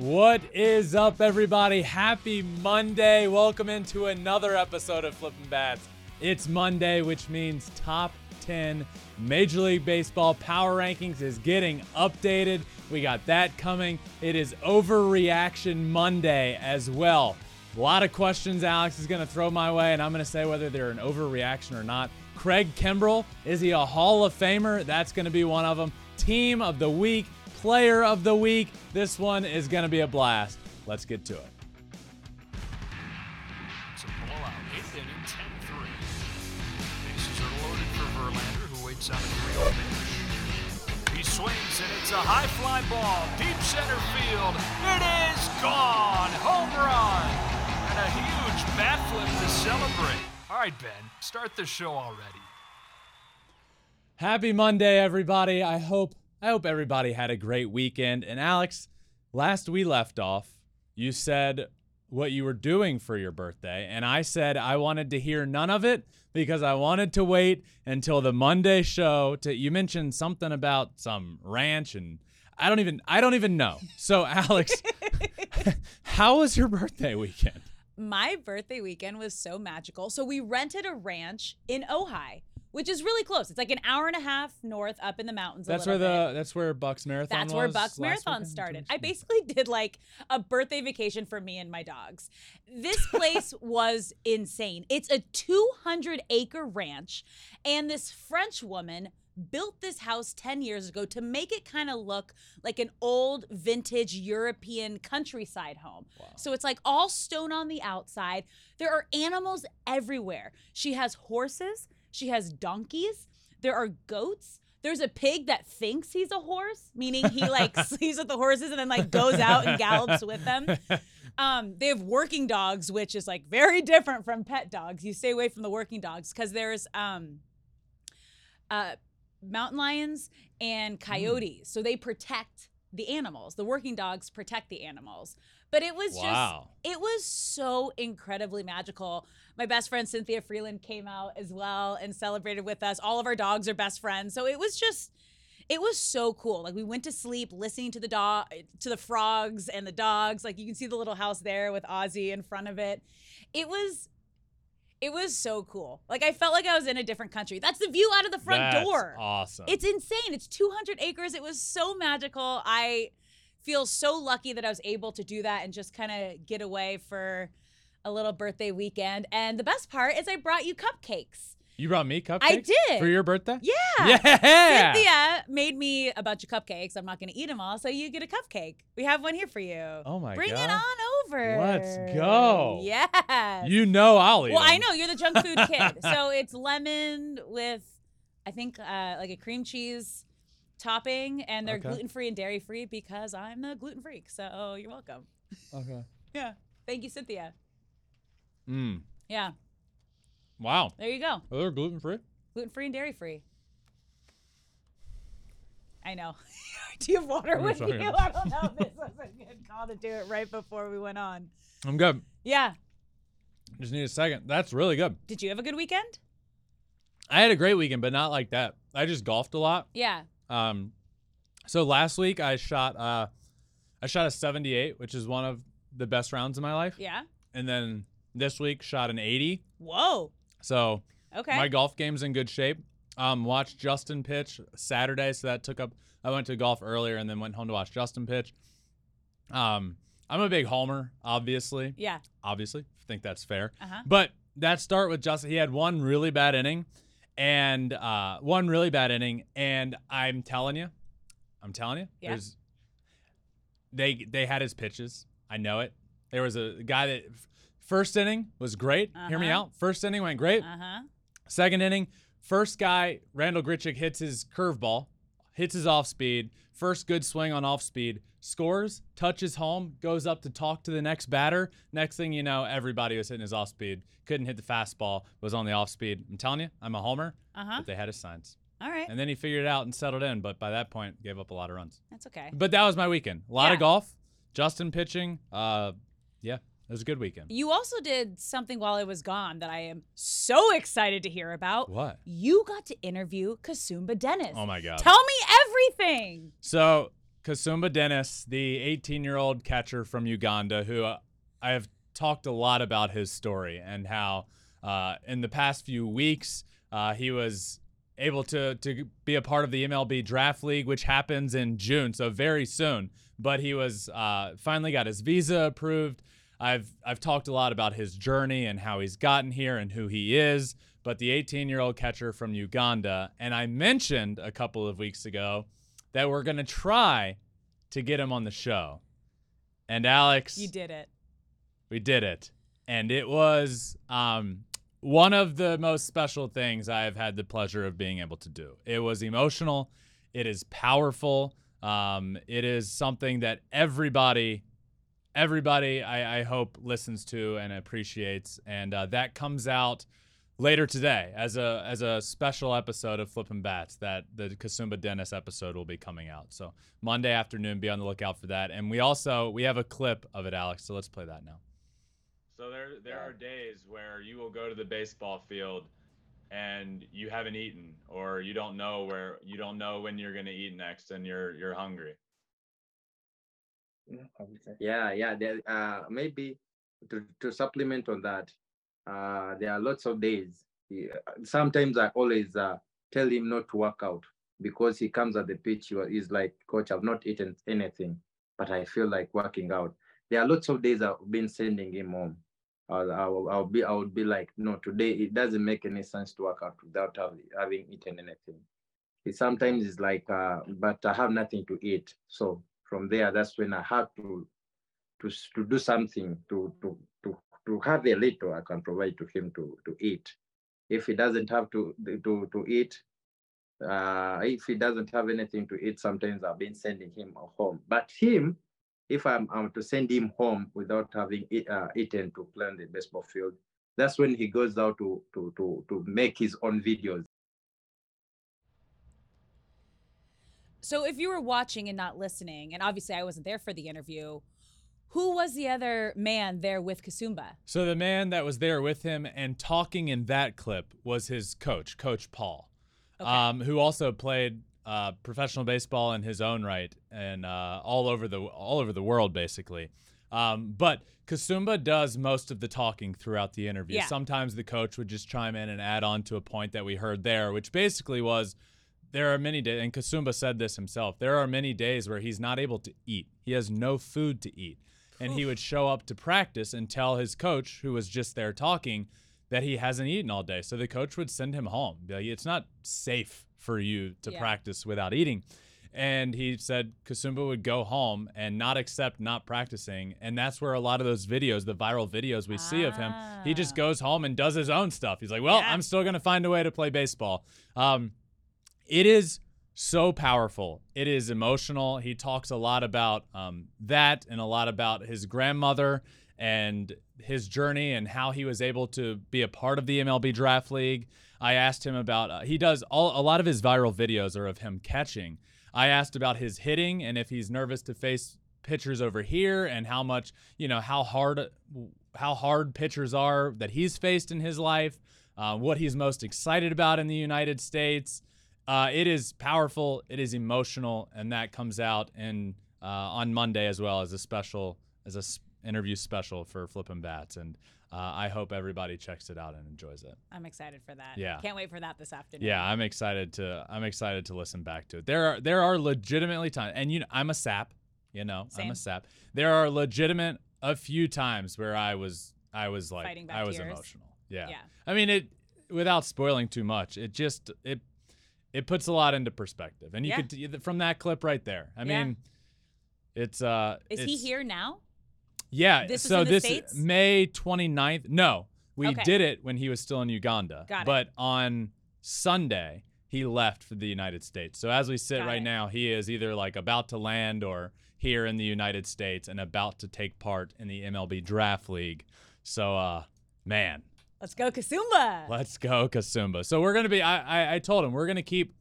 What is up, everybody? Happy Monday. Welcome into another episode of Flippin' Bats. It's Monday, which means top 10 Major League Baseball power rankings is getting updated. We got that coming. It is Overreaction Monday as well. A lot of questions Alex is going to throw my way, and I'm going to say whether they're an overreaction or not. Craig Kimbrel, is he a Hall of Famer? That's going to be one of them. Team of the week, player of the week. This one is going to be a blast. Let's get to it. It's a blowout. Eighth inning, 10-3. Bases are loaded for Verlander, who waits out a 3-0 pitch. He swings, and it's a high fly ball, deep center field. It is gone! Home run! And a huge bat flip to celebrate. All right, Ben, start the show already. Happy Monday, everybody. I hope I hope everybody had a great weekend. And Alex, last we left off, you said what you were doing for your birthday, and I said I wanted to hear none of it because I wanted to wait until the Monday show to you mentioned something about some ranch and I don't even I don't even know. So Alex, how was your birthday weekend? my birthday weekend was so magical. So we rented a ranch in Ojai, which is really close. It's like an hour and a half north up in the mountains. a That's where the bit. that's where Bucks Marathon That's where Bucks Marathon weekend? started. I basically did like a birthday vacation for me and my dogs. This place was insane. It's a 200 acre ranch, and this French woman built this house 10 years ago to make it kind of look like an old vintage European countryside home. So it's like all stone on the outside. There are animals everywhere. She has horses, she has donkeys, there are goats. There's a pig that thinks he's a horse, meaning he like sleeps with the horses and then like goes out and gallops with them. Um, they have working dogs, which is like very different from pet dogs. You stay away from the working dogs because there's um, uh, mountain lions and coyotes, so they protect the animals. The working dogs protect the animals. But it was Wow. just, it was so incredibly magical. My best friend Cynthia Freeland came out as well and celebrated with us. All of our dogs are best friends, so it was just. It was so cool. Like we went to sleep listening to the dog, to the frogs and the dogs. Like you can see the little house there with Ozzy in front of it. It was it was so cool. Like I felt like I was in a different country. That's the view out of the front That's door. Awesome. It's insane. It's 200 acres. It was so magical. I feel so lucky that I was able to do that and just kind of get away for a little birthday weekend. And the best part is I brought you cupcakes. you brought me cupcakes I did. for your birthday. Yeah. Yeah. Cynthia made me a bunch of cupcakes. I'm not going to eat them all, so you get a cupcake. We have one here for you. Oh my Bring God. Bring it on over. Let's go. Yes. You know I'll eat Well, I know you're the junk food kid. so it's lemon with, I think, uh, like a cream cheese topping, and they're Okay. gluten free and dairy free because I'm the gluten freak. So you're welcome. Okay. Yeah. Thank you, Cynthia. Mm. Yeah. Wow. There you go. Oh, they're gluten free. Gluten free and dairy free. I know. Do you have water I'm with sorry. you? I don't know if this was a good call to do it right before we went on. I'm good. Yeah. Just need a second. That's really good. Did you have a good weekend? I had a great weekend, but not like that. I just golfed a lot. Yeah. Um, so last week I shot uh, I shot a 78, which is one of the best rounds of my life. Yeah. And then this week shot an 80. Whoa. So Okay. my golf game's in good shape. Um, watched Justin pitch Saturday, so that took up. I went to golf earlier and then went home to watch Justin pitch. Um, I'm a big homer, obviously. yeah. Obviously, I think that's fair. Uh-huh. But that start with Justin, he had one really bad inning, and uh, one really bad inning, and I'm telling you, I'm telling you, Yeah. there's they they had his pitches. I know it. There was a guy that first inning was great. Hear me Uh-huh. out. First inning went great. Uh huh. Second inning, first guy, Randal Grichuk hits his curveball, hits his off speed, first good swing on off speed, scores, touches home, goes up to talk to the next batter. Next thing you know, everybody was hitting his off speed, couldn't hit the fastball, was on the off speed. I'm telling you, I'm a homer, Uh huh. but they had his signs. All right. And then he figured it out and settled in, but by that point, gave up a lot of runs. That's okay. But that was my weekend. A lot Yeah. of golf, Justin pitching. Uh, yeah, it was a good weekend. You also did something while I was gone that I am so excited to hear about. What? You got to interview Kasumba Dennis. Oh my God. Tell me everything. So, Kasumba Dennis, the 18 year old catcher from Uganda, who uh, I have talked a lot about his story and how uh, in the past few weeks uh, he was able to, to be a part of the MLB Draft League, which happens in June, so very soon. But he was uh, finally got his visa approved. I've I've talked a lot about his journey and how he's gotten here and who he is. But the 18 year old catcher from Uganda, and I mentioned a couple of weeks ago that we're gonna try to get him on the show. And Alex, You did it. we did it, and it was um, one of the most special things I have had the pleasure of being able to do. It was emotional. It is powerful. Um, it is something that everybody, everybody, I, I hope listens to and appreciates, and uh, that comes out later today as a as a special episode of Flippin' Bats. That the Kasumba Dennis episode will be coming out. So Monday afternoon, be on the lookout for that. And we also we have a clip of it, Alex. So let's play that now. So there there are days where you will go to the baseball field and you haven't eaten or you don't know where you don't know when you're going to eat next and you're you're hungry. Yeah, yeah. There, uh, maybe to, to supplement on that, uh, there are lots of days. Uh, Sometimes I always uh, tell him not to work out because he comes at the pitch. He's like, Coach, I've not eaten anything, but I feel like working out. There are lots of days I've been sending him home. I'll, I'll, I'll be, I would be like, no, today it doesn't make any sense to work out without having, eaten anything. It sometimes it's like, uh, but I have nothing to eat. So from there, that's when I have to to to do something to to to to have a little I can provide to him to to eat. If he doesn't have to to to eat, uh, if he doesn't have anything to eat, sometimes I've been sending him home. But him, if I'm, I'm to send him home without having eat, uh, eaten to play on the baseball field, that's when he goes out to to to to make his own videos. So if you were watching and not listening, and obviously I wasn't there for the interview, who was the other man there with Kasumba? So the man that was there with him and talking in that clip was his coach, Coach Paul, Okay. um, who also played uh, professional baseball in his own right and uh, all over the all over the world, basically. Um, but Kasumba does most of the talking throughout the interview. Yeah. Sometimes the coach would just chime in and add on to a point that we heard there, which basically was there are many days, and Kasumba said this himself. There are many days where he's not able to eat. He has no food to eat, and he would show up to practice and tell his coach, who was just there talking, that he hasn't eaten all day. So the coach would send him home. Be like, it's not safe for you to Yeah. practice without eating. And he said Kasumba would go home and not accept not practicing. And that's where a lot of those videos, the viral videos we see of him, he just Ah. goes home and does his own stuff. He's like, well, Yeah. I'm still going to find a way to play baseball. Um, it is so powerful. It is emotional. He talks a lot about um, that and a lot about his grandmother and his journey and how he was able to be a part of the MLB Draft League. I asked him about uh, he does all a lot of his viral videos are of him catching. I asked about his hitting and if he's nervous to face pitchers over here and how much you know how hard how hard pitchers are that he's faced in his life, uh, what he's most excited about in the United States. Uh, it is powerful. It is emotional, and that comes out in uh, on Monday as well as a special as a s- interview special for Flippin' Bats, and uh, I hope everybody checks it out and enjoys it. I'm excited for that. Yeah. Can't wait for that this afternoon. Yeah, I'm excited to I'm excited to listen back to it. There are there are legitimately times, and you know I'm a sap, you know I'm a sap. There are legitimate a few times where I was I was like I was tears. emotional. Yeah. Yeah. I mean it without spoiling too much. It just it it puts a lot into perspective, and you Yeah. could from that clip right there. I Yeah. mean, it's uh. Is he here now? Yeah. This is so this States? May 29th. No, we Okay. did it when he was still in Uganda. Got it. But on Sunday, he left for the United States. So as we sit Got right it. now, he is either like about to land or here in the United States and about to take part in the MLB Draft League. So, uh, man, Let's go, Kasumba. Let's go, Kasumba. So we're gonna be. I, I I told him we're gonna keep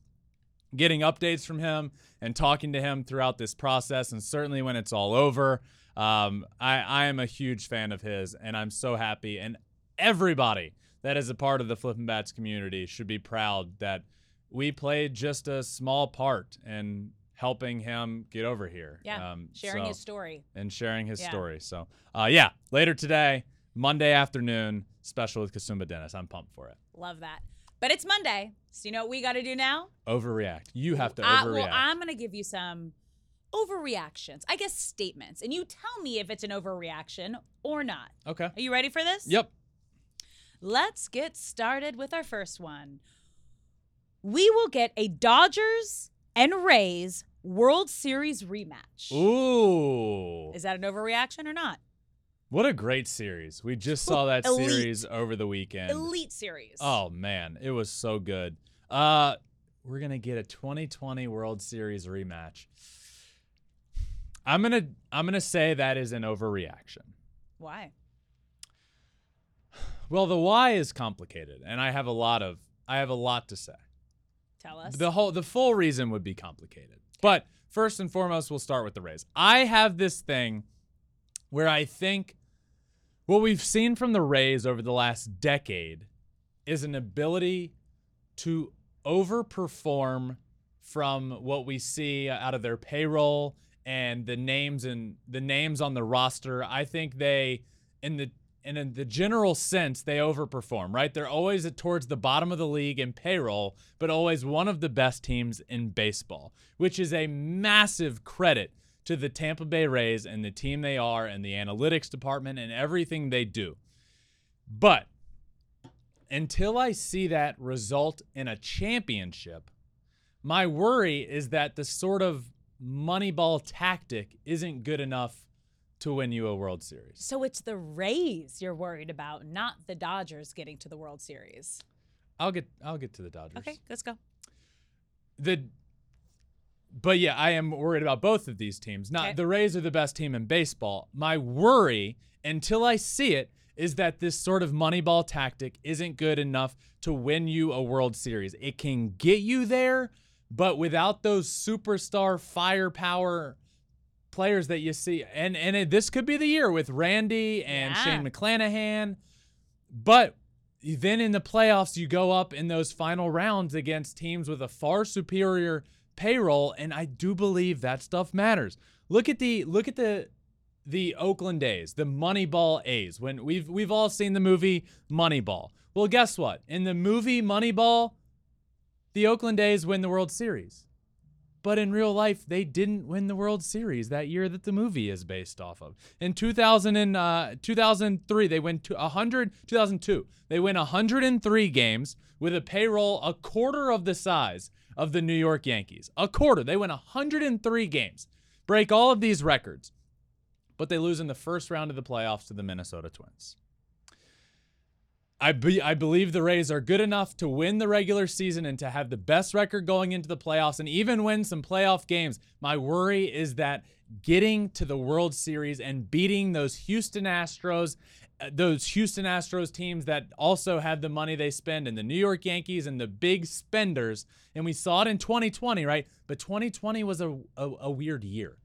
getting updates from him and talking to him throughout this process, and certainly when it's all over. Um, I I am a huge fan of his, and I'm so happy. And everybody that is a part of the Flippin' Bats community should be proud that we played just a small part in helping him get over here. Yeah, Um, sharing so- his story. and sharing his Yeah. story. So, uh, yeah, later today, Monday afternoon, special with Kasumba Dennis. I'm pumped for it. Love that. But it's Monday, so you know what we got to do now? Overreact. You have to Uh, overreact. well, I'm going to give you some overreactions, I guess statements, and you tell me if it's an overreaction or not. okay. Are you ready for this? Yep. Let's get started with our first one. We will get a Dodgers and Rays World Series rematch. Ooh. Is that an overreaction or not? What a great series. We just saw that Elite. series over the weekend. Elite Series. Oh man, it was so good. Uh we're going to get a 2020 World Series rematch. I'm going to I'm going to say that is an overreaction. Why? Well, the why is complicated and I have a lot of I have a lot to say. Tell us. The whole the full reason would be complicated. But first and foremost, we'll start with the Rays. I have this thing where I think what we've seen from the Rays over the last decade is an ability to overperform from what we see out of their payroll and the names and the names on the roster. I think they in the and in the general sense, they overperform, right? They're always at, towards the bottom of the league in payroll, but always one of the best teams in baseball, which is a massive credit to the Tampa Bay Rays and the team they are and the analytics department and everything they do. But until I see that result in a championship, my worry is that the sort of moneyball tactic isn't good enough to win you a World Series. so it's the Rays you're worried about, not the Dodgers getting to the World Series. I'll get I'll get to the Dodgers. Okay, let's go. The but yeah, I am worried about both of these teams. Not Okay. the Rays are the best team in baseball. My worry until I see it is that this sort of moneyball tactic isn't good enough to win you a World Series. It can get you there, but without those superstar firepower players that you see and and it, this could be the year with Randy and Yeah. Shane McClanahan. But then in the playoffs, you go up in those final rounds against teams with a far superior payroll, and I do believe that stuff matters. Look at the look at the the Oakland A's, the Moneyball A's. When we've we've all seen the movie Moneyball. Well, guess what? In the movie Moneyball, the Oakland A's win the World Series. But in real life, they didn't win the World Series that year that the movie is based off of. In 2000 and, uh, 2003, they win to 100, 2002, they win 103 games with a payroll a quarter of the size of the New York Yankees. A quarter. They win 103 games, break all of these records, but they lose in the first round of the playoffs to the Minnesota Twins. I, be, I believe the Rays are good enough to win the regular season and to have the best record going into the playoffs and even win some playoff games. My worry is that getting to the World Series and beating those Houston Astros, Uh, those Houston Astros teams that also have the money they spend, and the New York Yankees and the big spenders. And we saw it in 2020, right? But 2020 was a, a, a weird year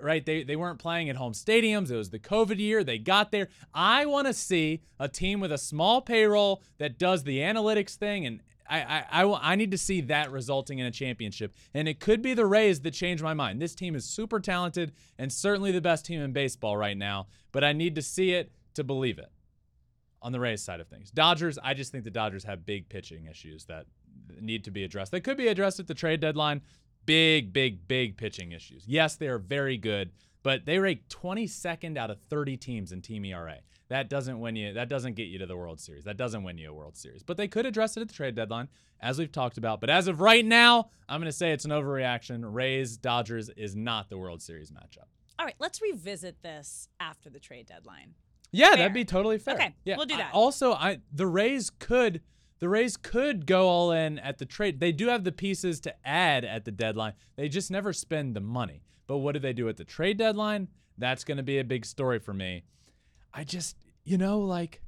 right? They they weren't playing at home stadiums. It was the COVID year. They got there. I want to see a team with a small payroll that does the analytics thing, and I I, I, I need to see that resulting in a championship. And it could be the Rays that change my mind. This team is super talented and certainly the best team in baseball right now. But I need to see it to believe it. On the Rays side of things, Dodgers. I just think the Dodgers have big pitching issues that need to be addressed. They could be addressed at the trade deadline big, big, big pitching issues. Yes, they are very good, but they rank 22nd out of 30 teams in team ERA. That doesn't win you. That doesn't get you to the World Series. That doesn't win you a World Series. But they could address it at the trade deadline, as we've talked about. But as of right now, I'm going to say it's an overreaction. Rays Dodgers is not the World Series matchup. All right, let's revisit this after the trade deadline. Yeah, Fair. that'd be totally fair. Okay, yeah, we'll do I- that. also, I the Rays could The Rays could go all in at the trade. They do have the pieces to add at the deadline. They just never spend the money. But what do they do at the trade deadline? That's going to be a big story for me. I just, you know, like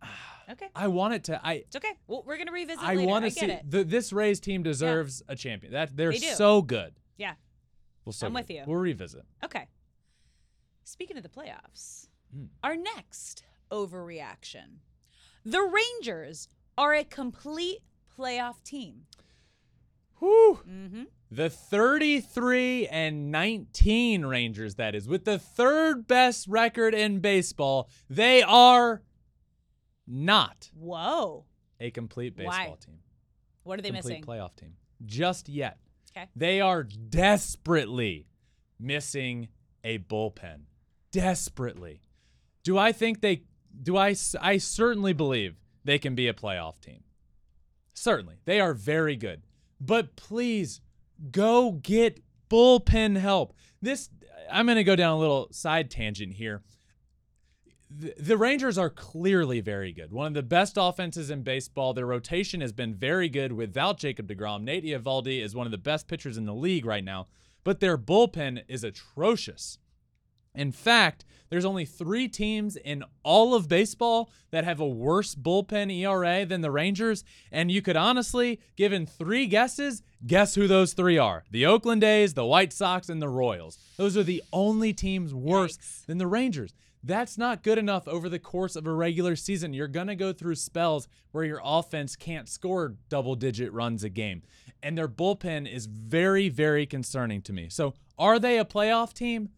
Okay. I want it to. I It's okay. Well, we're gonna revisit. I want to see it. the, this Rays team deserves a champion. That they're They so good. Yeah. We'll. so I'm good. with you. We'll revisit. Okay. Speaking of the playoffs, Hmm. our next overreaction: the Rangers are a complete playoff team. Whew. Mm-hmm. The 33 and 19 Rangers, that is, with the third best record in baseball, they are not Whoa. a complete Why? baseball team. What are they missing? complete missing? playoff team. Just yet. Okay. They are desperately missing a bullpen. Desperately. Do I think they do I I certainly believe they can be a playoff team. Certainly. They are very good. But please go get bullpen help. This I'm going to go down a little side tangent here. The, Rangers are clearly very good. One of the best offenses in baseball. Their rotation has been very good without Jacob DeGrom. Nate Eovaldi is one of the best pitchers in the league right now, but their bullpen is atrocious. In fact, there's only three teams in all of baseball that have a worse bullpen ERA than the Rangers. And you could honestly, given three guesses, guess who those three are the Oakland A's, the White Sox, and the Royals. Those are the only teams worse Yikes. than the Rangers. That's not good enough over the course of a regular season. You're going to go through spells where your offense can't score double digit runs a game. And their bullpen is very, very concerning to me. So, are they a playoff team?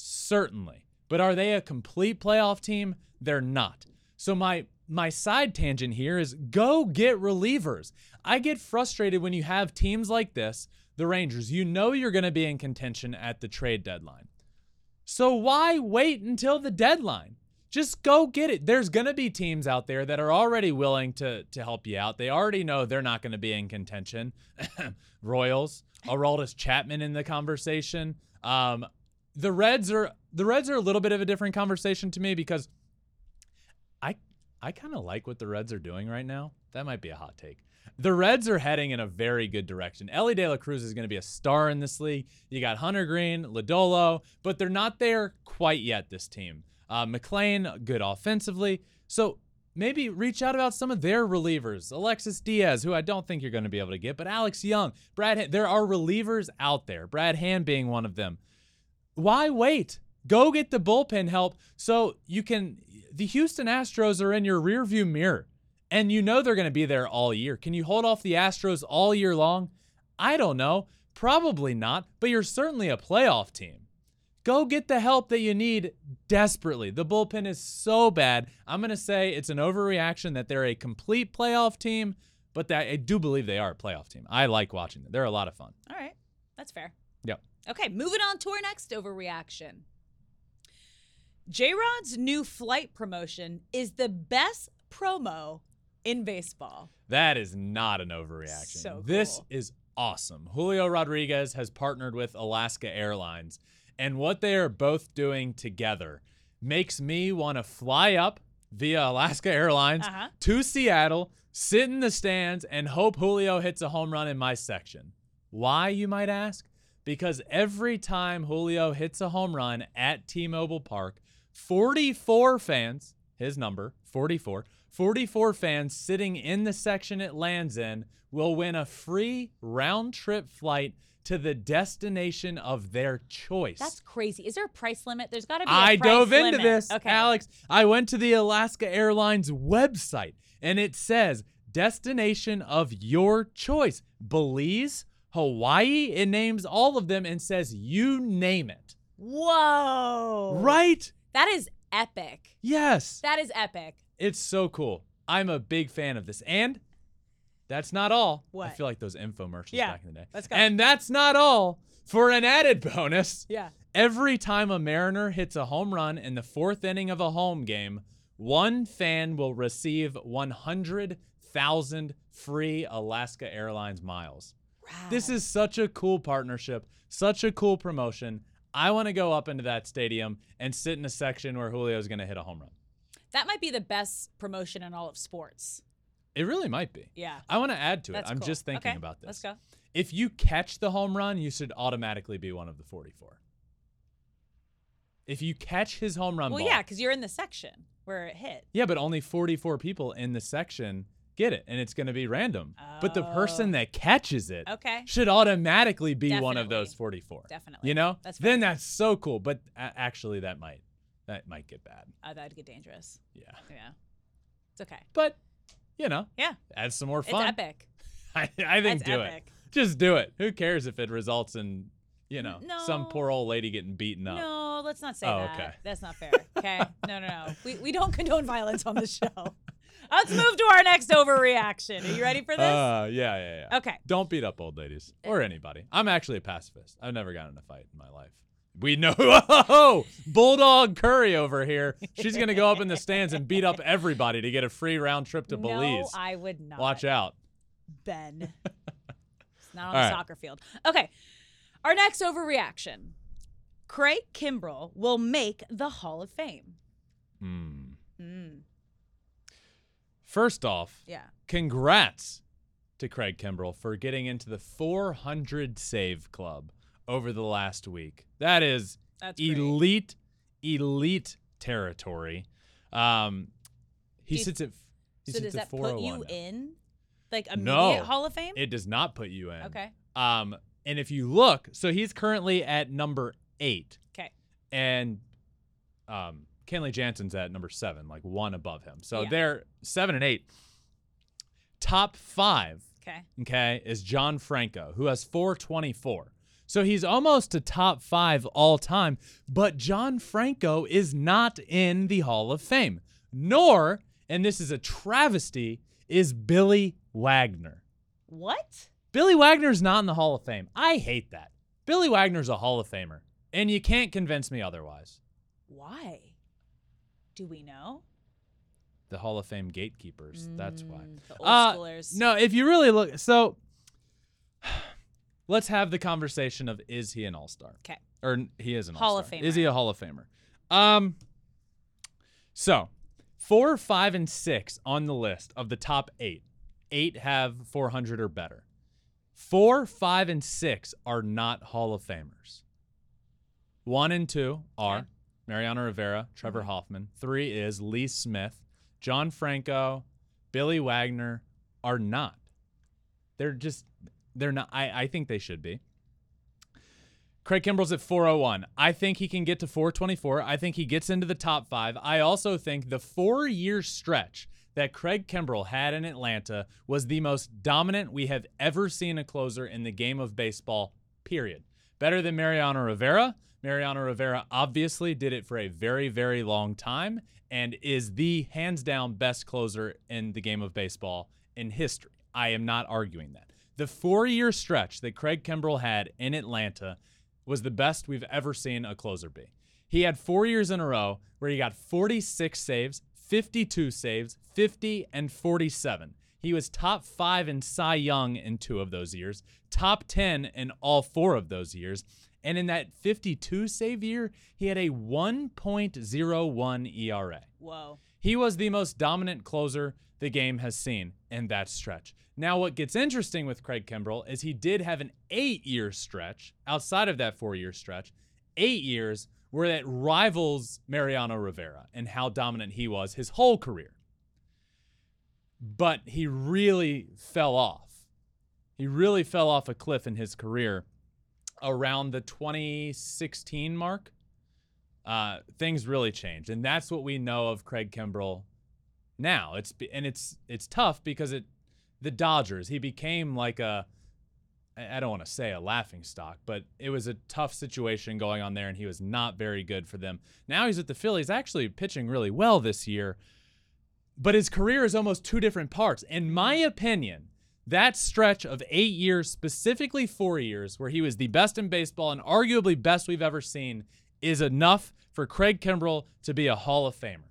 Certainly. But are they a complete playoff team? They're not. So my my side tangent here is go get relievers. I get frustrated when you have teams like this, the Rangers. You know you're going to be in contention at the trade deadline. So why wait until the deadline? Just go get it. There's going to be teams out there that are already willing to to help you out. They already know they're not going to be in contention. Royals, Aroldis Chapman in the conversation. Um, the Reds are the Reds are a little bit of a different conversation to me because I I kind of like what the Reds are doing right now. That might be a hot take. The Reds are heading in a very good direction. Elly De La Cruz is going to be a star in this league. You got Hunter Greene, Lodolo, but they're not there quite yet. This team, uh, McLain, good offensively. So maybe reach out about some of their relievers. Alexis Diaz, who I don't think you're going to be able to get, but Alex Young, Brad. Han- there are relievers out there. Brad Hand being one of them why wait? Go get the bullpen help so you can. The Houston Astros are in your rearview mirror, and you know they're going to be there all year. Can you hold off the Astros all year long? I don't know. Probably not, but you're certainly a playoff team. Go get the help that you need desperately. The bullpen is so bad. I'm going to say it's an overreaction that they're a complete playoff team, but that I do believe they are a playoff team. I like watching them. They're a lot of fun. All right. That's fair. Yep. Okay, moving on to our next overreaction. J Rod's new flight promotion is the best promo in baseball. That is not an overreaction. So cool. This is awesome. Julio Rodriguez has partnered with Alaska Airlines, and what they are both doing together makes me want to fly up via Alaska Airlines Uh-huh. to Seattle, sit in the stands, and hope Julio hits a home run in my section. Why, you might ask? Because every time Julio hits a home run at T Mobile Park, 44 fans, his number, 44, 44 fans sitting in the section it lands in will win a free round trip flight to the destination of their choice. That's crazy. Is there a price limit? There's got to be. a I price dove into limit. this, Okay. Alex. I went to the Alaska Airlines website and it says destination of your choice. Belize, Hawaii, it names all of them and says you name it. Whoa. Right? That is epic. Yes. That is epic. It's so cool. I'm a big fan of this. And that's not all. What? I feel like those infomercials Yeah. back in the day. Let's go. And that's not all. For an added bonus, Yeah. Every time a Mariner hits a home run in the fourth inning of a home game, one fan will receive 100,000 free Alaska Airlines miles. This is such a cool partnership, such a cool promotion. I want to go up into that stadium and sit in a section where Julio's going to hit a home run. That might be the best promotion in all of sports. It really might be. Yeah. I want to add to it. That's I'm cool. just thinking Okay, about this. Let's go. If you catch the home run, you should automatically be one of the 44. If you catch his home run Well, ball, yeah, because you're in the section where it hit. yeah, but only 44 people in the section get it, and it's going to be random. But the person Oh. that catches it Okay. should automatically be one of those 44. Definitely. You know, That's then that's so cool. But actually, that might that might get bad. Oh, that'd get dangerous. Yeah, Yeah. It's okay. but you know, Yeah. add some more fun. It's epic. I, I think That's do epic. it. Just do it. Who cares if it results in you know some poor old lady getting beaten up? No, let's not say Oh, that. okay. That's not fair. Okay. no, no, no. We, we don't condone violence on the show. Let's move to our next overreaction. Are you ready for this? Uh, yeah, yeah, yeah. Okay. Don't beat up old ladies or anybody. I'm actually a pacifist. I've never gotten in a fight in my life. We know, oh, Bulldog Curry over here. She's gonna go up in the stands and beat up everybody to get a free round trip to no, Belize. I would not. Watch out. Ben. it's not on All the right. soccer field. Okay. Our next overreaction. Craig Kimbrel will make the Hall of Fame. Hmm. Mm, First off, yeah. congrats to Craig Kimbrel for getting into the 400 save club over the last week. That is That's great. elite, elite territory. Um, he you- sits at. He So sits does at that put 401 you now. in like immediate No. Hall of Fame? It does not put you in. okay. Um, and if you look, so he's currently at number eight, Okay. and um, Kenley Jansen's at number seven, like one above him. So Yeah. they're seven and eight. Top five, Okay. okay, is John Franco, who has 424. So he's almost a top five all time, but John Franco is not in the Hall of Fame. Nor, and this is a travesty, is Billy Wagner. What? Billy Wagner's not in the Hall of Fame. I hate that. Billy Wagner's a Hall of Famer, and you can't convince me otherwise. Why? Do we know? The Hall of Fame gatekeepers. That's why. Mm, The old Uh, schoolers. No, if you really look, so let's have the conversation of is he an All Star? Okay. Or he is an Hall All of Star. Is he a Hall of Famer? Um. So, four, five, and six on the list of the top eight. Eight have 400 or better. Four, five, and six are not Hall of Famers. One and two are Okay. Mariano Rivera, Trevor Mhm. Hoffman. Three is Lee Smith, John Franco, Billy Wagner are not. They're just they're not I, I think they should be. Craig Kimbrel's at 401. I think he can get to 424. I think he gets into the top five. I also think the four year stretch that Craig Kimbrel had in Atlanta was the most dominant we have ever seen a closer in the game of baseball, period. Better than Mariano Rivera. Mariano Rivera obviously did it for a very, very long time and is the hands down best closer in the game of baseball in history. I am not arguing that. The four year stretch that Craig Kimbrel had in Atlanta was the best we've ever seen a closer be. He had four years in a row where he got 46 saves, 52 saves, 50, and 47. He was top five in Cy Young in two of those years, top 10 in all four of those years. And in that 52 save year, he had a 1.01 ERA. Whoa. He was the most dominant closer the game has seen in that stretch. Now, what gets interesting with Craig Kimbrel is he did have an eight year stretch outside of that four year stretch, eight years where it rivals Mariano Rivera and how dominant he was his whole career. But he really fell off. He really fell off a cliff in his career around the 2016 mark uh, things really changed, and that's what we know of Craig Kimbrel now. It's and it's it's tough because it the Dodgers he became like a I don't want to say a laughing stock, but it was a tough situation going on there, and he was not very good for them. Now he's at the Phillies, actually pitching really well this year, but his career is almost two different parts. In my opinion, that stretch of eight years, specifically four years, where he was the best in baseball and arguably best we've ever seen, is enough for Craig Kimbrel to be a Hall of Famer.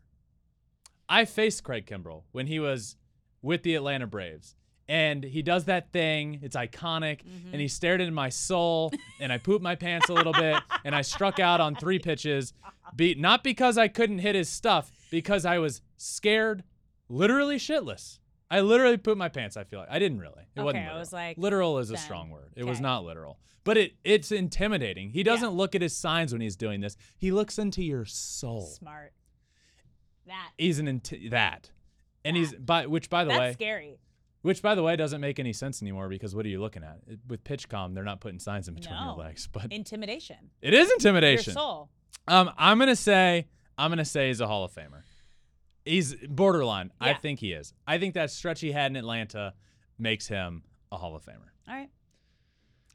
I faced Craig Kimbrel when he was with the Atlanta Braves. And he does that thing, it's iconic, mm-hmm. and he stared into my soul, and I pooped my pants a little bit, and I struck out on three pitches, be, not because I couldn't hit his stuff, because I was scared, literally shitless. I literally pooped my pants. I feel like I didn't really. It wasn't. Okay, I Literal. was like, literal is a then. strong word. It was not literal, but it it's intimidating. He doesn't look at his signs when he's doing this. He looks into your soul. Smart. That. He's an inti- that, and he's by which by the That's way, scary. which by the way doesn't make any sense anymore because what are you looking at It- with PitchCom? They're not putting signs in between No. your legs, but Intimidation. it is intimidation. Your soul. Um, I'm gonna say I'm gonna say he's a Hall of Famer. He's borderline. I think he is. I think that stretch he had in Atlanta makes him a Hall of Famer. All right.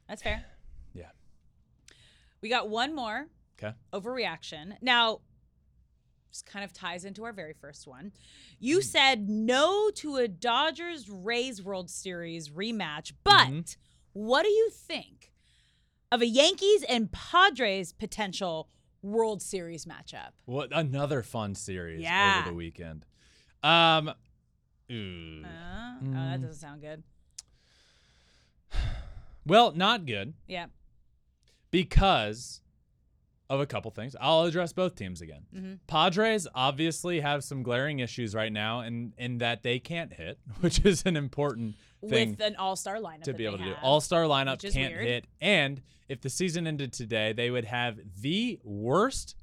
That's fair. Yeah. We got one more Okay. overreaction. Now, this kind of ties into our very first one. You Hmm. said no to a Dodgers Rays World Series rematch, but Mhm. what do you think of a Yankees and Padres potential World Series matchup? What another fun series Yeah. over the weekend. Um, ooh. Uh, Oh, that Mm. doesn't sound good. well, not good Yeah. because of a couple things. I'll address both teams again. Mhm. Padres obviously have some glaring issues right now, in in that they can't hit, which is an important thing. With an all star lineup. to be able to do. All star lineup can't weird. hit. And if the season ended today, they would have the worst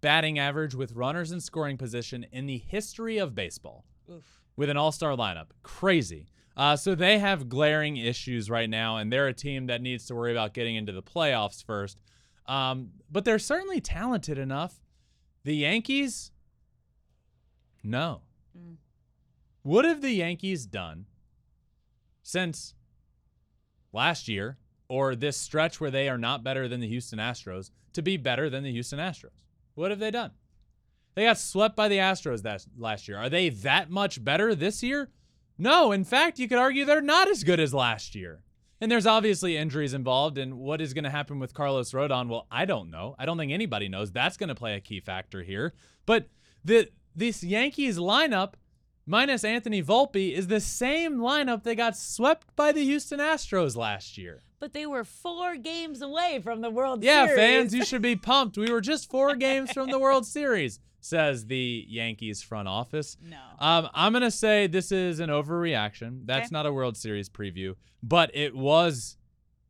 batting average with runners in scoring position in the history of baseball Oof. with an all star lineup. Crazy. Uh, so they have glaring issues right now, and they're a team that needs to worry about getting into the playoffs first. Um, but they're certainly talented enough. The Yankees, no. Mm. What have the Yankees done since last year or this stretch where they are not better than the Houston Astros to be better than the Houston Astros? What have they done? They got swept by the Astros that last year. Are they that much better this year? No. In fact, you could argue they're not as good as last year. And there's obviously injuries involved. And what is going to happen with Carlos Rodon? Well, I don't know. I don't think anybody knows. That's going to play a key factor here. But the this Yankees lineup, minus Anthony Volpe, is the same lineup that got swept by the Houston Astros last year. But they were four games away from the World Yeah, Series. Yeah, fans, you should be pumped. We were just four games from the World Series, says the Yankees front office. No. Um, I'm gonna say this is an overreaction. That's Okay. not a World Series preview, but it was,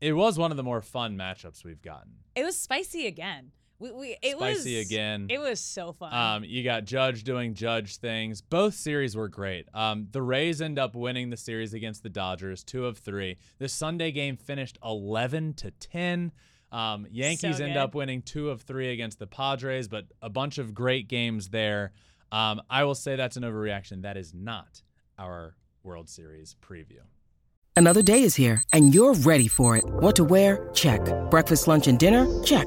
it was one of the more fun matchups we've gotten. It was spicy again. We, we it Spicy was again. It was so fun. Um, you got Judge doing Judge things. Both series were great. Um, the Rays end up winning the series against the Dodgers, two of three. The Sunday game finished 11 to 10. Um, Yankees end up winning two of three against the Padres, but a bunch of great games there. Um, I will say that's an overreaction. That is not our World Series preview. Another day is here, and you're ready for it. What to wear? Check. Breakfast, lunch, and dinner? Check.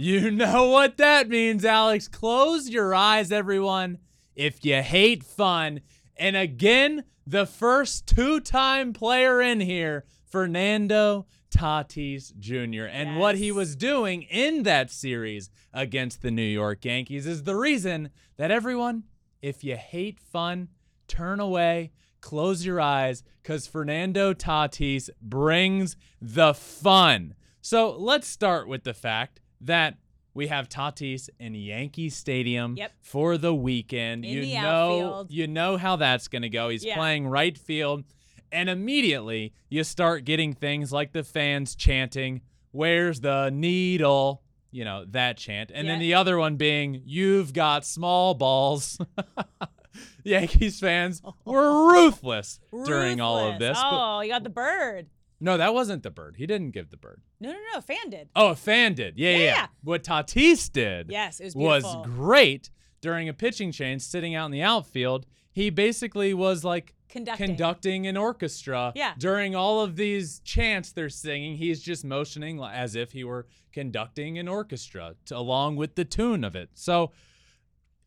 You know what that means, Alex. Close your eyes, everyone, if you hate fun. And again, the first two time player in here, Fernando Tatis Jr. And what he was doing in that series against the New York Yankees is the reason that everyone, if you hate fun, turn away, close your eyes, because Fernando Tatis brings the fun. So let's start with the fact that we have Tatis in Yankee Stadium Yep. for the weekend. In you the know, outfield. you know how that's going to go. He's Yeah. playing right field, and immediately you start getting things like the fans chanting, "Where's the needle?" You know that chant, and then the other one being, "You've got small balls." Yankees fans were ruthless, during all of Ruthless. this. but- Oh, you got the bird. No, that wasn't the bird. He didn't give the bird. No, no, no. Fan did. Oh, a fan did. Yeah, yeah. yeah. Yeah. What Tatis did Yes, it was was great during a pitching change sitting out in the outfield. He basically was like Conducting. conducting an orchestra Yeah. during all of these chants they're singing. He's just motioning as if he were conducting an orchestra to, along with the tune of it. So,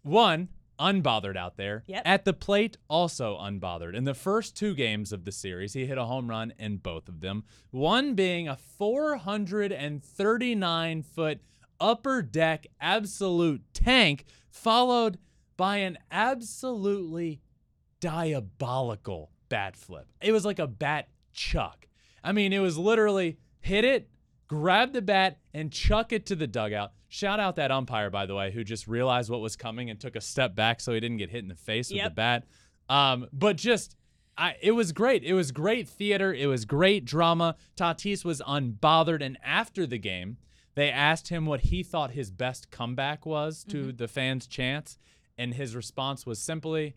one, unbothered out there. Yep. At the plate, also unbothered. In the first two games of the series, he hit a home run in both of them. One being a 439 foot upper deck absolute tank, followed by an absolutely diabolical bat flip. It was like a bat chuck. I mean, it was literally hit it, grab the bat, and chuck it to the dugout. Shout out that umpire, by the way, who just realized what was coming and took a step back so he didn't get hit in the face with the bat. Um, but just, I, it was great. It was great theater. It was great drama. Tatis was unbothered. And after the game, they asked him what he thought his best comeback was to the fans' chants. And his response was simply,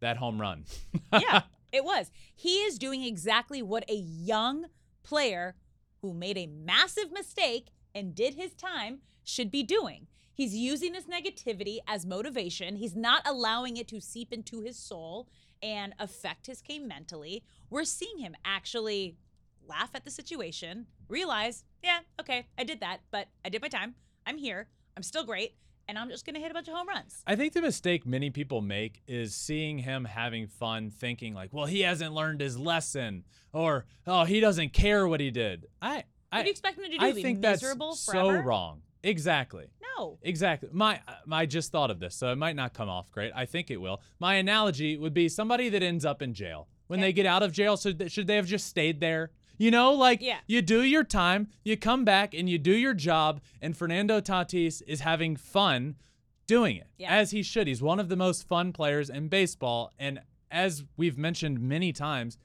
that home run. yeah, it was. He is doing exactly what a young player who made a massive mistake and did his time should be doing. He's using this negativity as motivation. He's not allowing it to seep into his soul and affect his game mentally. We're seeing him actually laugh at the situation, realize, yeah, okay, I did that, but I did my time. I'm here. I'm still great. And I'm just going to hit a bunch of home runs. I think the mistake many people make is seeing him having fun, thinking like, "Well, he hasn't learned his lesson," or "Oh, he doesn't care what he did." I, I, What do you expect him to do? I think miserable that's forever? so wrong. Exactly. No. Exactly. My uh, I just thought of this, so it might not come off great. I think it will. My analogy would be somebody that ends up in jail. When Okay. they get out of jail, should they, should they have just stayed there? You know, like Yeah. you do your time, you come back and you do your job, and Fernando Tatis is having fun doing it Yeah. as he should. He's one of the most fun players in baseball, and as we've mentioned many times,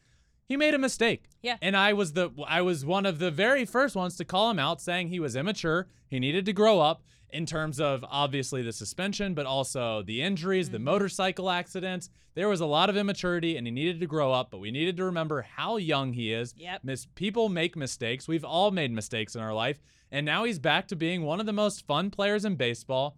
he made a mistake. Yeah. And I was the I was one of the very first ones to call him out saying he was immature, he needed to grow up in terms of obviously the suspension, but also the injuries, Mm-hmm. the motorcycle accidents. There was a lot of immaturity and he needed to grow up, but we needed to remember how young he is. Yep. People make mistakes. We've all made mistakes in our life. And now he's back to being one of the most fun players in baseball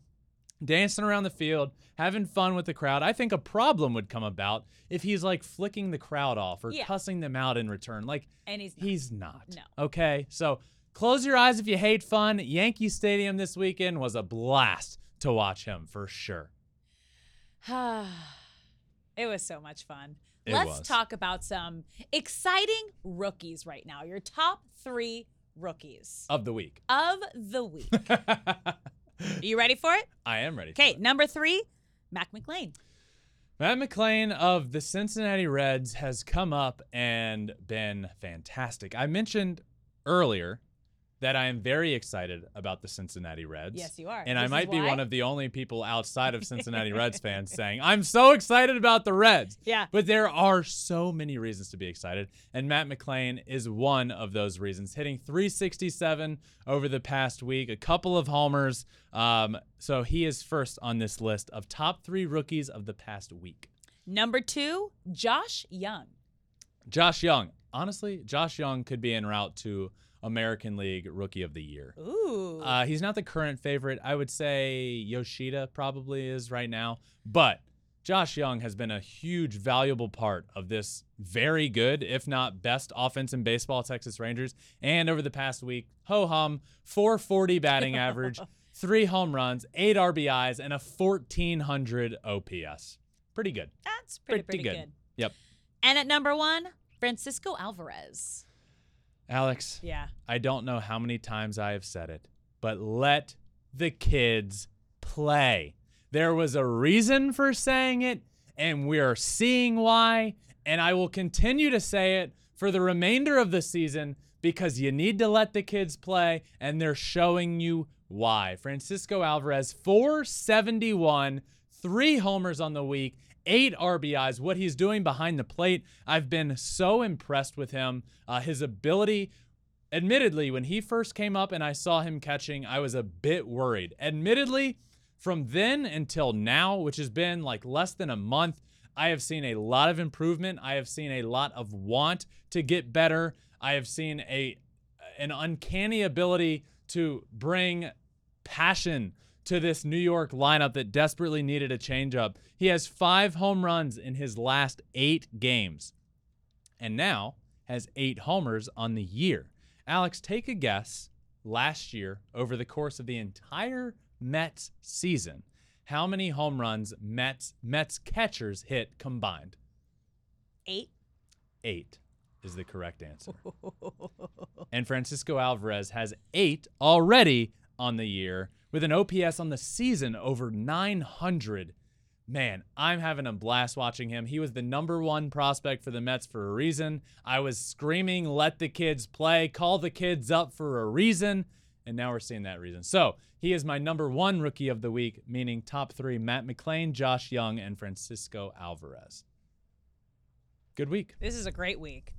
dancing around the field, having fun with the crowd. I think a problem would come about if he's like flicking the crowd off or Yeah. cussing them out in return. Like And he's not. he's not. No. Okay. So close your eyes if you hate fun. Yankee Stadium this weekend was a blast to watch him for sure. it was so much fun. It Let's was. talk about some exciting rookies right now. Your top three rookies Of the week. of the week. Are you ready for it? I am ready. Okay, number three, Mac McLain. Matt McLain of the Cincinnati Reds has come up and been fantastic. I mentioned earlier that I am very excited about the Cincinnati Reds. Yes, you are. And I This is might be why? one of the only people outside of Cincinnati Reds fans saying, I'm so excited about the Reds. Yeah. But there are so many reasons to be excited. And Matt McLain is one of those reasons, hitting 367 over the past week, a couple of homers. Um, so he is first on this list of top three rookies of the past week. Number two, Josh Jung. Josh Jung. Honestly, Josh Jung could be en route to American League Rookie of the Year. Ooh. Uh, he's not the current favorite. I would say Yoshida probably is right now. But Josh Jung has been a huge, valuable part of this very good, if not best, offense in baseball, Texas Rangers. And over the past week, ho hum, 440 batting average, three home runs, eight RBIs, and a 1400 OPS. Pretty good. That's pretty, pretty pretty, good. good. Yep. And at number one, Francisco Alvarez. Alex, Yeah. I don't know how many times I have said it, but let the kids play. There was a reason for saying it, and we're seeing why. And I will continue to say it for the remainder of the season because you need to let the kids play, and they're showing you why. Francisco Alvarez, 471, three homers on the week, eight RBIs. What he's doing behind the plate, I've been so impressed with him. Uh, his ability, admittedly, when he first came up and I saw him catching, I was a bit worried. Admittedly, from then until now, which has been like less than a month, I have seen a lot of improvement. I have seen a lot of want to get better. I have seen a an uncanny ability to bring passion to this New York lineup that desperately needed a changeup. He has five home runs in his last eight games and now has eight homers on the year. Alex, take a guess last year over the course of the entire Mets season How many home runs Mets Mets catchers hit combined? Eight. Eight is the correct answer. and Francisco Alvarez has eight already on the year with an OPS on the season over 900. Man, I'm having a blast watching him. He was the number one prospect for the Mets for a reason. I was screaming, let the kids play, call the kids up for a reason. And now we're seeing that reason. So he is my number one rookie of the week, meaning top three Matt McLain, Josh Jung, and Francisco Alvarez. Good week. This is a great week.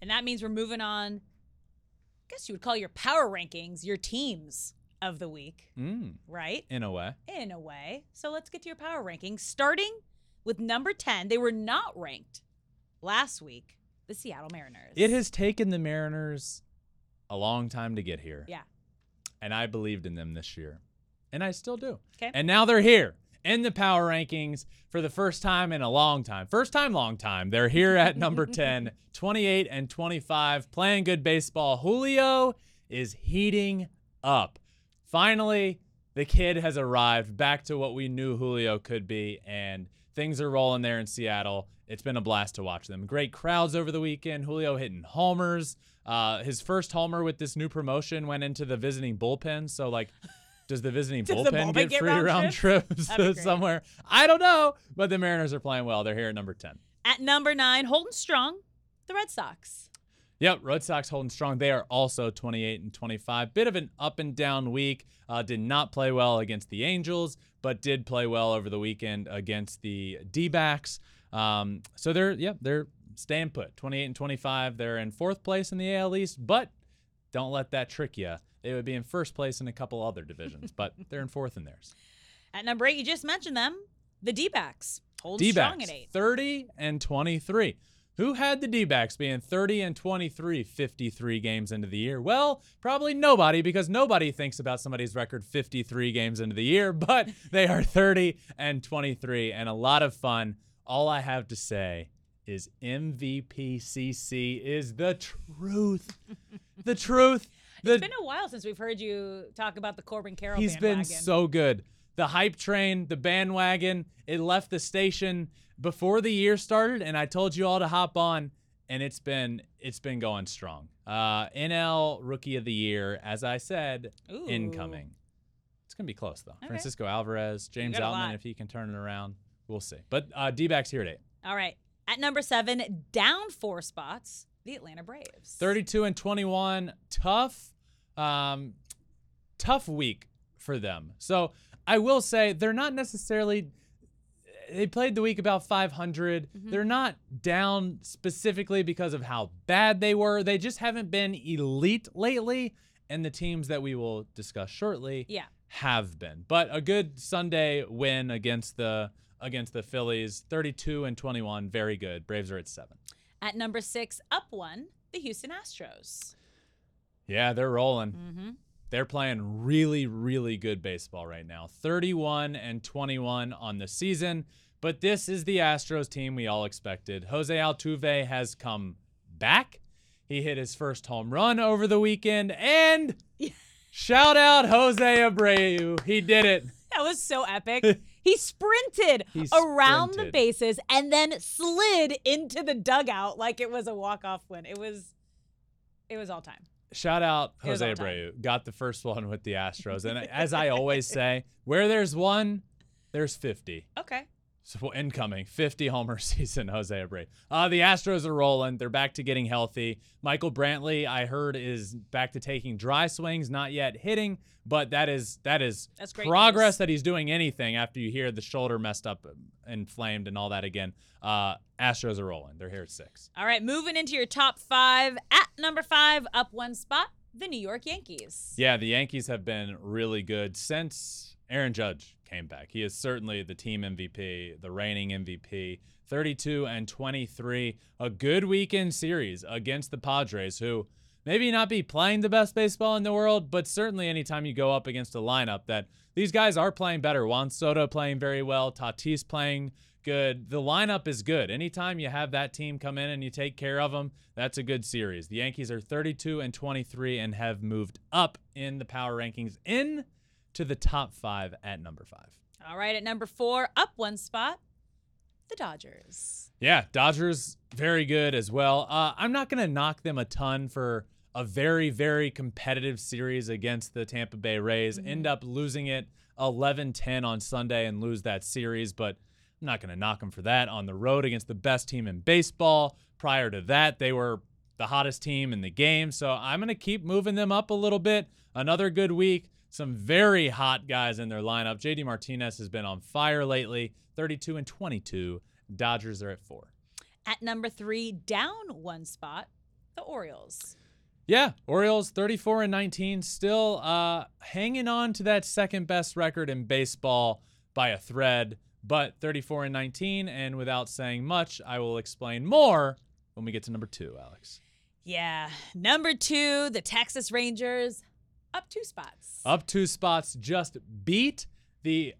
And that means we're moving on. I guess you would call your power rankings your teams of the week, Mm, right? in a way. In a way. So let's get to your power rankings. Starting with number 10, they were not ranked last week, the Seattle Mariners. It has taken the Mariners a long time to get here. Yeah. And I believed in them this year. And I still do. 'Kay. And now they're here in the power rankings for the first time in a long time. First time, long time. They're here at number 10, 28 and 25, playing good baseball. Julio is heating up. Finally, the kid has arrived back to what we knew Julio could be, and things are rolling there in Seattle. It's been a blast to watch them. Great crowds over the weekend. Julio hitting homers. Uh, his first homer with this new promotion went into the visiting bullpen. So, like, does the visiting Does the bullpen bullpen get get free round round trips great. somewhere? I don't know, but the Mariners are playing well. They're here at number 10. At number 9, Holden Strong, the Red Sox. Yep, Red Sox holding strong. They are also 28 and 25. Bit of an up and down week. Uh, did not play well against the Angels, but did play well over the weekend against the D-backs. Um, so they're yep, they're staying put. 28 and 25. They're in fourth place in the AL East, but don't let that trick you. They would be in first place in a couple other divisions, but they're in fourth in theirs. At number 8, you just mentioned them, the D-backs. Holding strong D-backs at 8. 30 and 23. Who had the D-backs being 30 and 23 53 games into the year? Well, probably nobody because nobody thinks about somebody's record 53 games into the year, but they are 30 and 23 and a lot of fun. All I have to say is MVPCC is the truth. the truth. The, It's been a while since we've heard you talk about the Corbin Carroll He's been so good. The hype train, the bandwagon, it left the station before the year started, and I told you all to hop on, and it's been it's been going strong. Uh, NL Rookie of the Year, as I said, Ooh. incoming. It's gonna be close though. Okay. Francisco Alvarez, James got a Outman, if he can turn it around, we'll see. But uh, D-backs here at eight. All right. At number 7, down 4 spots, the Atlanta Braves. 32 and 21 tough um tough week for them so i will say they're not necessarily they played the week about 500 they're not down specifically because of how bad they were. They just haven't been elite lately and the teams that we will discuss shortly Yeah. have been. But a good sunday win against the against the phillies 32 and 21 very good. Braves are at seven. At number 6, up 1, the Houston Astros. yeah they're rolling. Mm-hmm. They're playing really, really good baseball right now. 31 and 21 on the season. But this is the Astros team we all expected. Jose Altuve has come back. He hit his first home run over the weekend. And shout out Jose Abreu. He did it. That was so epic. he sprinted He around the bases and then slid into the dugout like it was a walk-off win. It was it was all time. Shout out Jose. Abreu. Got the first one with the Astros. And as I always say, where there's one, there's 50. Okay. So incoming 50 homer season, Jose Abreu. Uh, the Astros are rolling. They're back to getting healthy. Michael Brantley, I heard, is back to taking dry swings, not yet hitting, but that is that is That's great progress news. that he's doing anything after you hear the shoulder messed up, inflamed, and all that again. Uh, Astros are rolling. They're here at six. All right, moving into your top 5. At number 5, up one spot, the New York Yankees. Yeah, the Yankees have been really good since Aaron Judge came back. He is certainly the team MVP, the reigning MVP. 32 and 23, a good weekend series against the Padres, who maybe not be playing the best baseball in the world, but certainly anytime you go up against a lineup that these guys are playing better. Juan Soto playing very well, Tatis playing good. The lineup is good. Anytime you have that team come in and you take care of them, that's a good series. The Yankees are 32 and 23 and have moved up in the power rankings in to the top 5 at number 5. All right, at number four, up one spot, the Dodgers. Yeah, Dodgers very good as well. Uh, I'm not going to knock them a ton for a very, very competitive series against the Tampa Bay Rays. End up losing it 11 10 on Sunday and lose that series, but I'm not going to knock them for that. On the road against the best team in baseball. Prior to that, they were the hottest team in the game. So I'm going to keep moving them up a little bit. Another good week. Some very hot guys in their lineup. JD Martinez has been on fire lately 32 and 22. Dodgers are at four. At number three, down one spot, the Orioles. Yeah, Orioles 34 and 19, still uh, hanging on to that second best record in baseball by a thread, but 34 and 19. And without saying much, I will explain more when we get to number two, Alex. Yeah. Number two, the Texas Rangers, up two spots. Up two spots, just beat the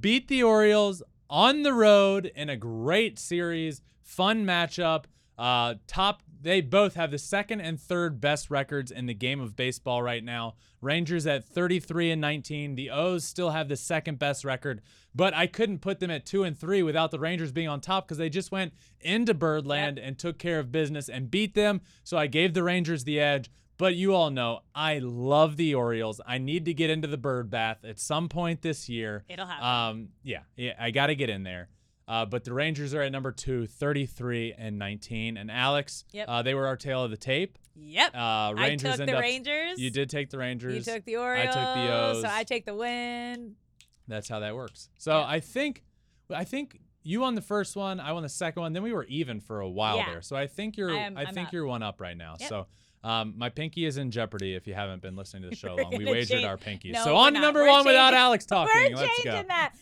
beat the Orioles on the road in a great series, fun matchup. Uh, top, they both have the second and third best records in the game of baseball right now. Rangers at 33 and 19. The O's still have the second best record, but I couldn't put them at two and three without the Rangers being on top because they just went into Birdland and took care of business and beat them. So I gave the Rangers the edge. But you all know I love the Orioles. I need to get into the bird bath at some point this year. It'll happen. Um, yeah, yeah, I got to get in there. Uh, but the Rangers are at number two, 33 and 19. And Alex, Yep. uh, they were our tail of the tape. Yep. Uh, Rangers I took the up- Rangers. You did take the Rangers. You took the Orioles. I took the O's. So I take the win. That's how that works. So I think, I think you won the first one. I won the second one. Then we were even for a while Yeah. there. So I think you're, I I, am- I'm think up. you're one up right now. Yep. So. Um, my pinky is in jeopardy if you haven't been listening to the show long. We wagered change- our pinkies. No, so on to number We're one without Alex talking. We're Let's changing go. that.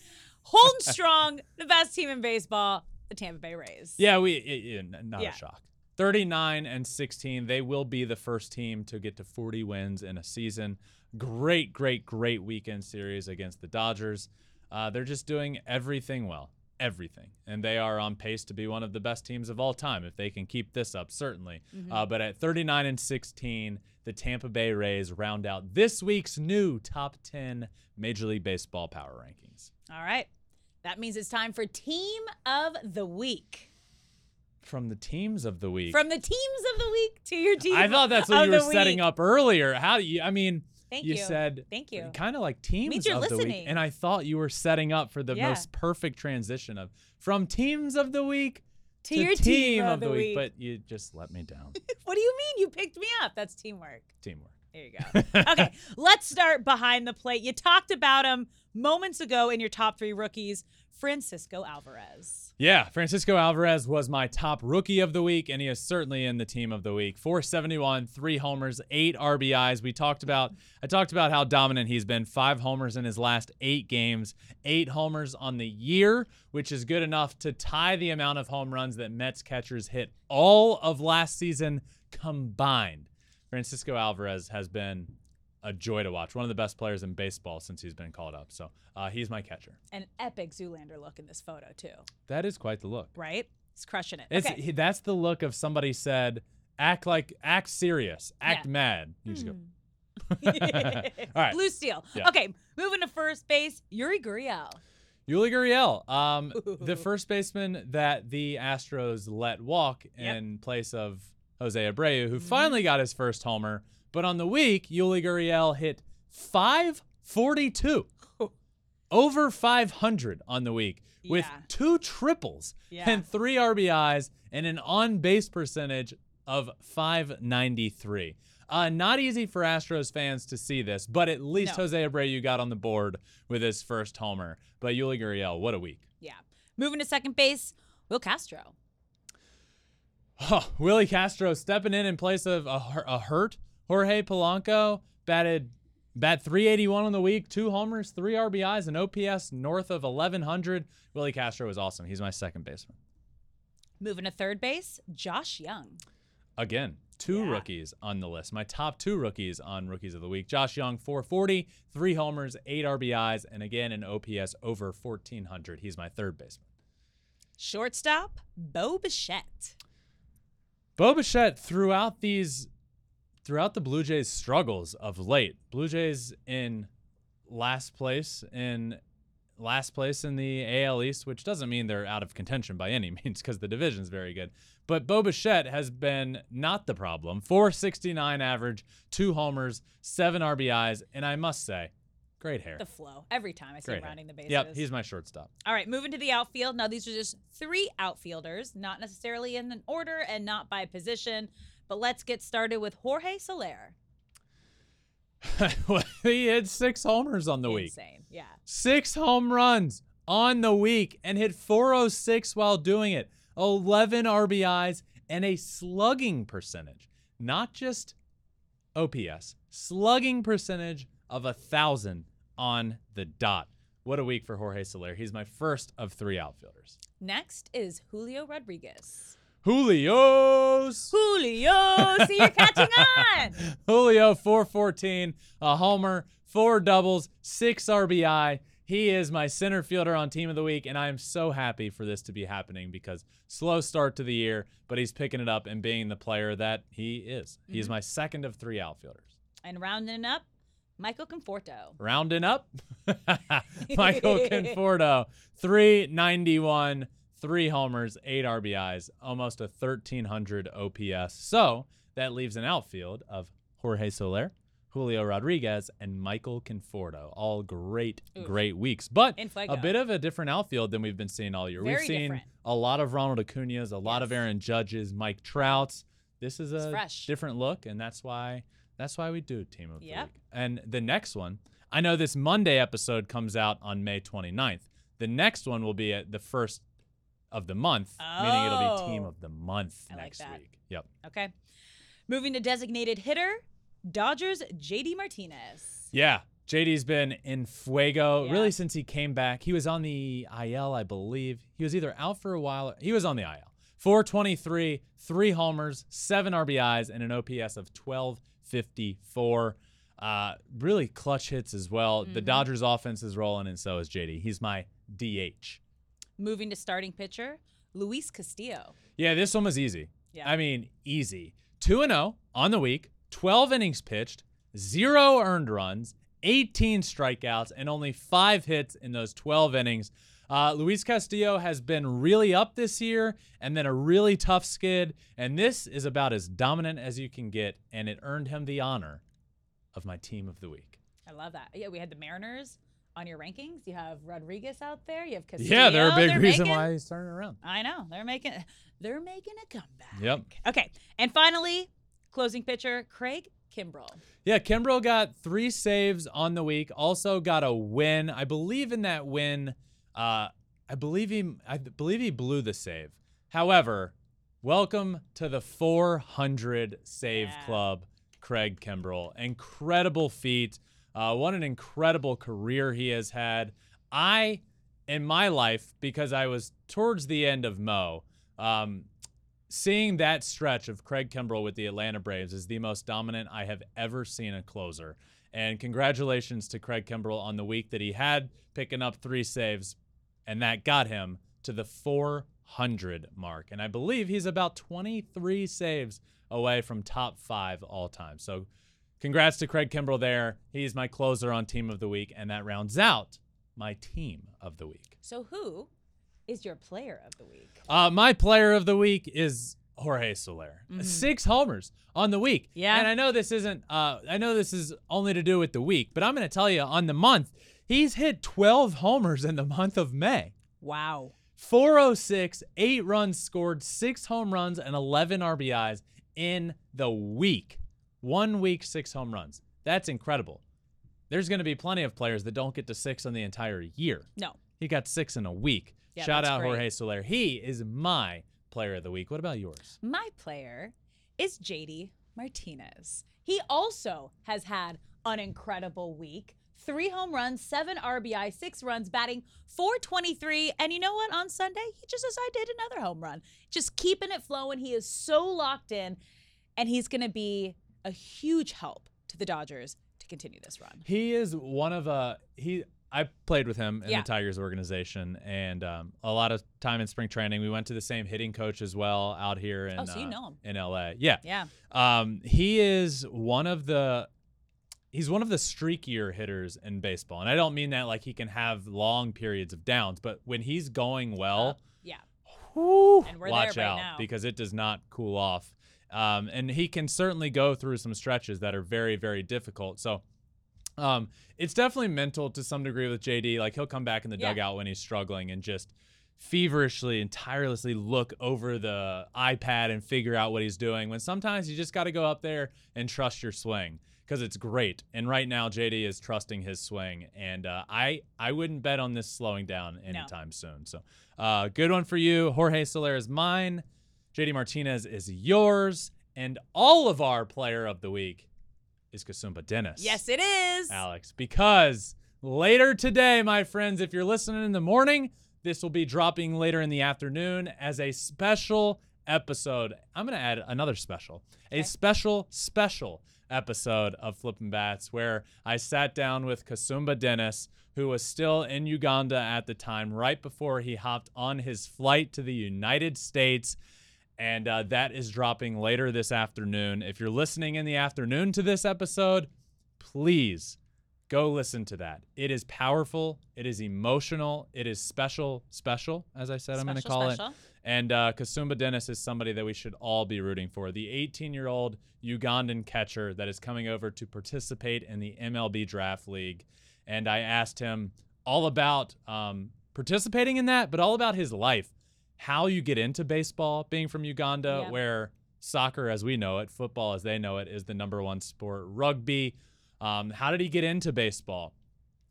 Holding strong, the best team in baseball, the Tampa Bay Rays. Yeah, we it, it- not Yeah. a shock. 39 and 16. They will be the first team to get to 40 wins in a season. Great, great, great weekend series against the Dodgers. Uh, they're just doing everything well. Everything. And they are on pace to be one of the best teams of all time if they can keep this up, certainly. Uh, but at 39 and 16, the Tampa Bay Rays round out this week's new top 10 Major League Baseball power rankings. All right. That means it's time for Team of the Week. From the teams of the week. From the teams of the week to your team. I thought that's what you were setting week. up earlier. How do you? I mean, Thank you, you. said Thank you. kind of like teams of the week, and I thought you were setting up for the Yeah. most perfect transition of from teams of the week To your team of the week. But you just let me down. What do you mean? You picked me up. That's teamwork. Teamwork. There you go. okay, let's start behind the plate. You talked about him moments ago in your top three rookies, Francisco Alvarez. Yeah, Francisco Alvarez was my top rookie of the week, and he is certainly in the team of the week. 471, three homers, eight RBIs. We talked about I talked about how dominant he's been. Five homers in his last eight games, eight homers on the year, which is good enough to tie the amount of home runs that Mets catchers hit all of last season combined. Francisco Alvarez has been a joy to watch. One of the best players in baseball since he's been called up. So uh, he's my catcher. An epic Zoolander look in this photo, too, That is quite the look. right? He's crushing it. It's okay. he, that's the look of somebody said, act like act serious, act Yeah. mad. You just go. All right. Blue Steel. Yeah. Okay, moving to first base, Yuli Gurriel. Yuli Gurriel, um, the first baseman that the Astros let walk Yep. Mm-hmm. in place of Jose Abreu, who finally got his first homer. But on the week, Yuli Gurriel hit 542, over 500 on the week, with Yeah. two triples Yeah. and three RBIs and an on base percentage of 593. Uh, not easy for Astros fans to see this, but at least No. Jose Abreu got on the board with his first homer. But Yuli Gurriel, what a week. Yeah. Moving to second base, Will Castro. Oh, Willi Castro stepping in in place of a, a hurt Jorge Polanco batted bat 381 on the week, two homers, three RBIs, an OPS north of 1100. Willi Castro is awesome. He's my second baseman. Moving to third base, Josh Jung. Again, two Yeah. rookies on the list. My top two rookies on rookies of the week. Josh Jung, 440, three homers, eight RBIs, and again an OPS over 1400. He's my third baseman. Shortstop, Bo Bichette. Bo Bichette throughout these throughout the Blue Jays struggles of late. Blue Jays in last place in last place in the AL East, which doesn't mean they're out of contention by any means because the division's very good. But Bo Bichette has been not the problem. 469 average, two homers, seven RBIs, and I must say, great hair. The flow every time I see Great him hair. rounding the bases. Yep, he's my shortstop. All right, moving to the outfield. Now, these are just three outfielders, not necessarily in an order and not by position. But let's get started with Jorge Soler. he hit six homers on the week. Insane. Yeah. Six home runs on the week and hit 406 while doing it. 11 RBIs and a slugging percentage, not just OPS, slugging percentage of a thousand on the dot. What a week for Jorge Soler. He's my first of three outfielders. Next is Julio Rodriguez. Julio's. Julio, see you're catching on. Julio 414, a homer, four doubles, six RBI. He is my center fielder on team of the week, and I am so happy for this to be happening because slow start to the year, but he's picking it up and being the player that he is. He's mm-hmm. my second of three outfielders. And rounding up, Michael Conforto. Rounding up, Michael Conforto, 391, three homers, eight RBIs, almost a 1300 OPS. So that leaves an outfield of Jorge Soler, Julio Rodriguez, and Michael Conforto. All great, great weeks. But a bit of a different outfield than we've been seeing all year. we've seen different. a lot of Ronald Acuna's, a lot of Aaron Judges, Mike Trouts. This is a different look, and that's why that's why we do team of the week. And the next one, I know this Monday episode comes out on May 29th. The next one will be at the first of the month, meaning it'll be team Oh. of the month I next that. week. Yep. Okay. Moving to designated hitter, Dodgers JD Martinez. Yeah. JD's been in fuego Yeah. really since he came back. He was on the IL, I believe. He was either out for a while. He was on the IL. 423, three homers, seven RBIs, and an OPS of 1254. Uh, really clutch hits as well. The Mhm. Dodgers offense is rolling, and so is JD. He's my DH. Moving to starting pitcher, Luis Castillo. Yeah, this one was easy. Yeah. I mean, easy. 2 and 0 on the week, 12 innings pitched, zero earned runs, 18 strikeouts, and only five hits in those 12 innings. Uh, Luis Castillo has been really up this year and then a really tough skid. And this is about as dominant as you can get. And it earned him the honor of my team of the week. I love that. Yeah, we had the Mariners on your rankings. You have Rodriguez out there. You have Castillo. Yeah, they're a big They're reason making- why he's turning around. I know they're making they're making a comeback. Yep. Okay, and finally, closing pitcher Craig Kimbrel. Yeah, Kimbrel got three saves on the week. Also got a win. I believe in that win. Uh, I believe he. I believe he blew the save. However, welcome to the 400 save Yeah. club, Craig Kimbrel. Incredible feat. Uh, what an incredible career he has had. I, in my life, because I was towards the end of Mo, um, seeing that stretch of Craig Kimbrel with the Atlanta Braves is the most dominant I have ever seen a closer. And congratulations to Craig Kimbrel on the week that he had, picking up three saves, and that got him to the 400 mark. And I believe he's about 23 saves away from top five all time. So congrats to Craig Kimbrel there. He's my closer on Team of the Week, and that rounds out my Team of the Week. So who is your player of the week? Uh, my player of the week is Jorge Soler. Six homers on the week. Mm-hmm. Yeah. And I know this isn't. Uh, I know this is only to do with the week, but I'm going to tell you on the month, he's hit 12 homers in the month of May. Wow. 406, eight runs scored, six home runs, and 11 RBIs in the week. One week, six home runs. That's incredible. There's going to be plenty of players that don't get to six on the entire year. No. He got six in a week. Yeah, Shout out great. Jorge Soler. He is my player of the week. What about yours? My player is JD Martinez. He also has had an incredible week. Three home runs, seven RBI, six runs, batting 423. And you know what? On Sunday, he just as I did another home run. Just keeping it flowing. He is so locked in, and he's going to be a huge help to the Dodgers to continue this run. He is one of a he. I played with him in Yeah. the Tigers organization, and um, a lot of time in spring training. We went to the same hitting coach as well out here in Oh, so you uh, know him. in LA. Yeah, Yeah. Um, he is one of the. he's one of the streakier hitters in baseball. And I don't mean that like he can have long periods of downs, but when he's going well, Yeah. whew, And we're watch right out now. because it does not cool off. Um, and he can certainly go through some stretches that are very, very difficult. So um, it's definitely mental to some degree with JD. Like he'll come back in the Yeah. dugout when he's struggling and just feverishly and tirelessly look over the iPad and figure out what he's doing. When sometimes you just got to go up there and trust your swing because it's great. And right now, JD is trusting his swing, and uh, I I wouldn't bet on this slowing down anytime soon. So, uh, good one for you. Jorge Soler is mine. JD Martinez is yours, and all of our player of the week is Kasumba Dennis. Yes, it is. Alex, because later today, my friends, if you're listening in the morning, this will be dropping later in the afternoon as a special episode. I'm going to add another special, a special, special episode of Flippin' Bats where I sat down with Kasumba Dennis, who was still in Uganda at the time, right before he hopped on his flight to the United States. And uh, that is dropping later this afternoon. If you're listening in the afternoon to this episode, please go listen to that. It is powerful. It is emotional. It is special, special, as I said, I'm going to call special. it. And uh, Kasumba Dennis is somebody that we should all be rooting for. The 18 year old Ugandan catcher that is coming over to participate in the MLB Draft League. And I asked him all about um, participating in that, but all about his life, how you get into baseball, being from Uganda, Yeah. where soccer as we know it, football as they know it, is the number one sport, rugby. Um, how did he get into baseball?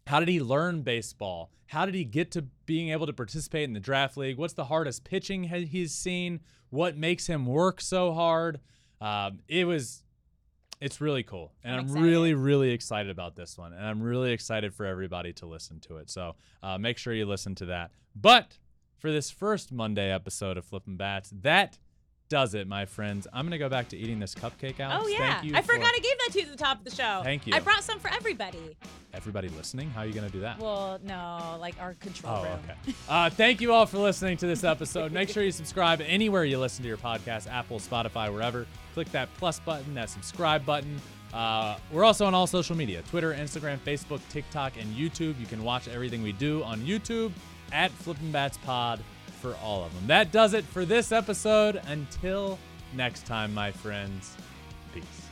How did he learn baseball? How did he get to being able to participate in the draft league? What's the hardest pitching he's seen? What makes him work so hard? Um, it was, it's really cool, and I'm I'm, really, really excited about this one, and I'm really excited for everybody to listen to it. So uh, make sure you listen to that. But for this first Monday episode of Flippin' Bats, that does it, my friends. I'm gonna go back to eating this cupcake, Alex. Oh yeah, Thank you I for forgot I gave that to you at the top of the show. Thank you. I brought some for everybody. everybody listening. How are you gonna do that? Well, no, like our control Oh, room. okay. Uh, thank you all for listening to this episode. Make sure you subscribe anywhere you listen to your podcast Apple, Spotify, wherever. Click that plus button, that subscribe button. Uh, we're also on all social media Twitter, Instagram, Facebook, TikTok, and YouTube. You can watch everything we do on YouTube at Flippin' Bats Pod for all of them. That does it for this episode. Until next time, my friends, peace.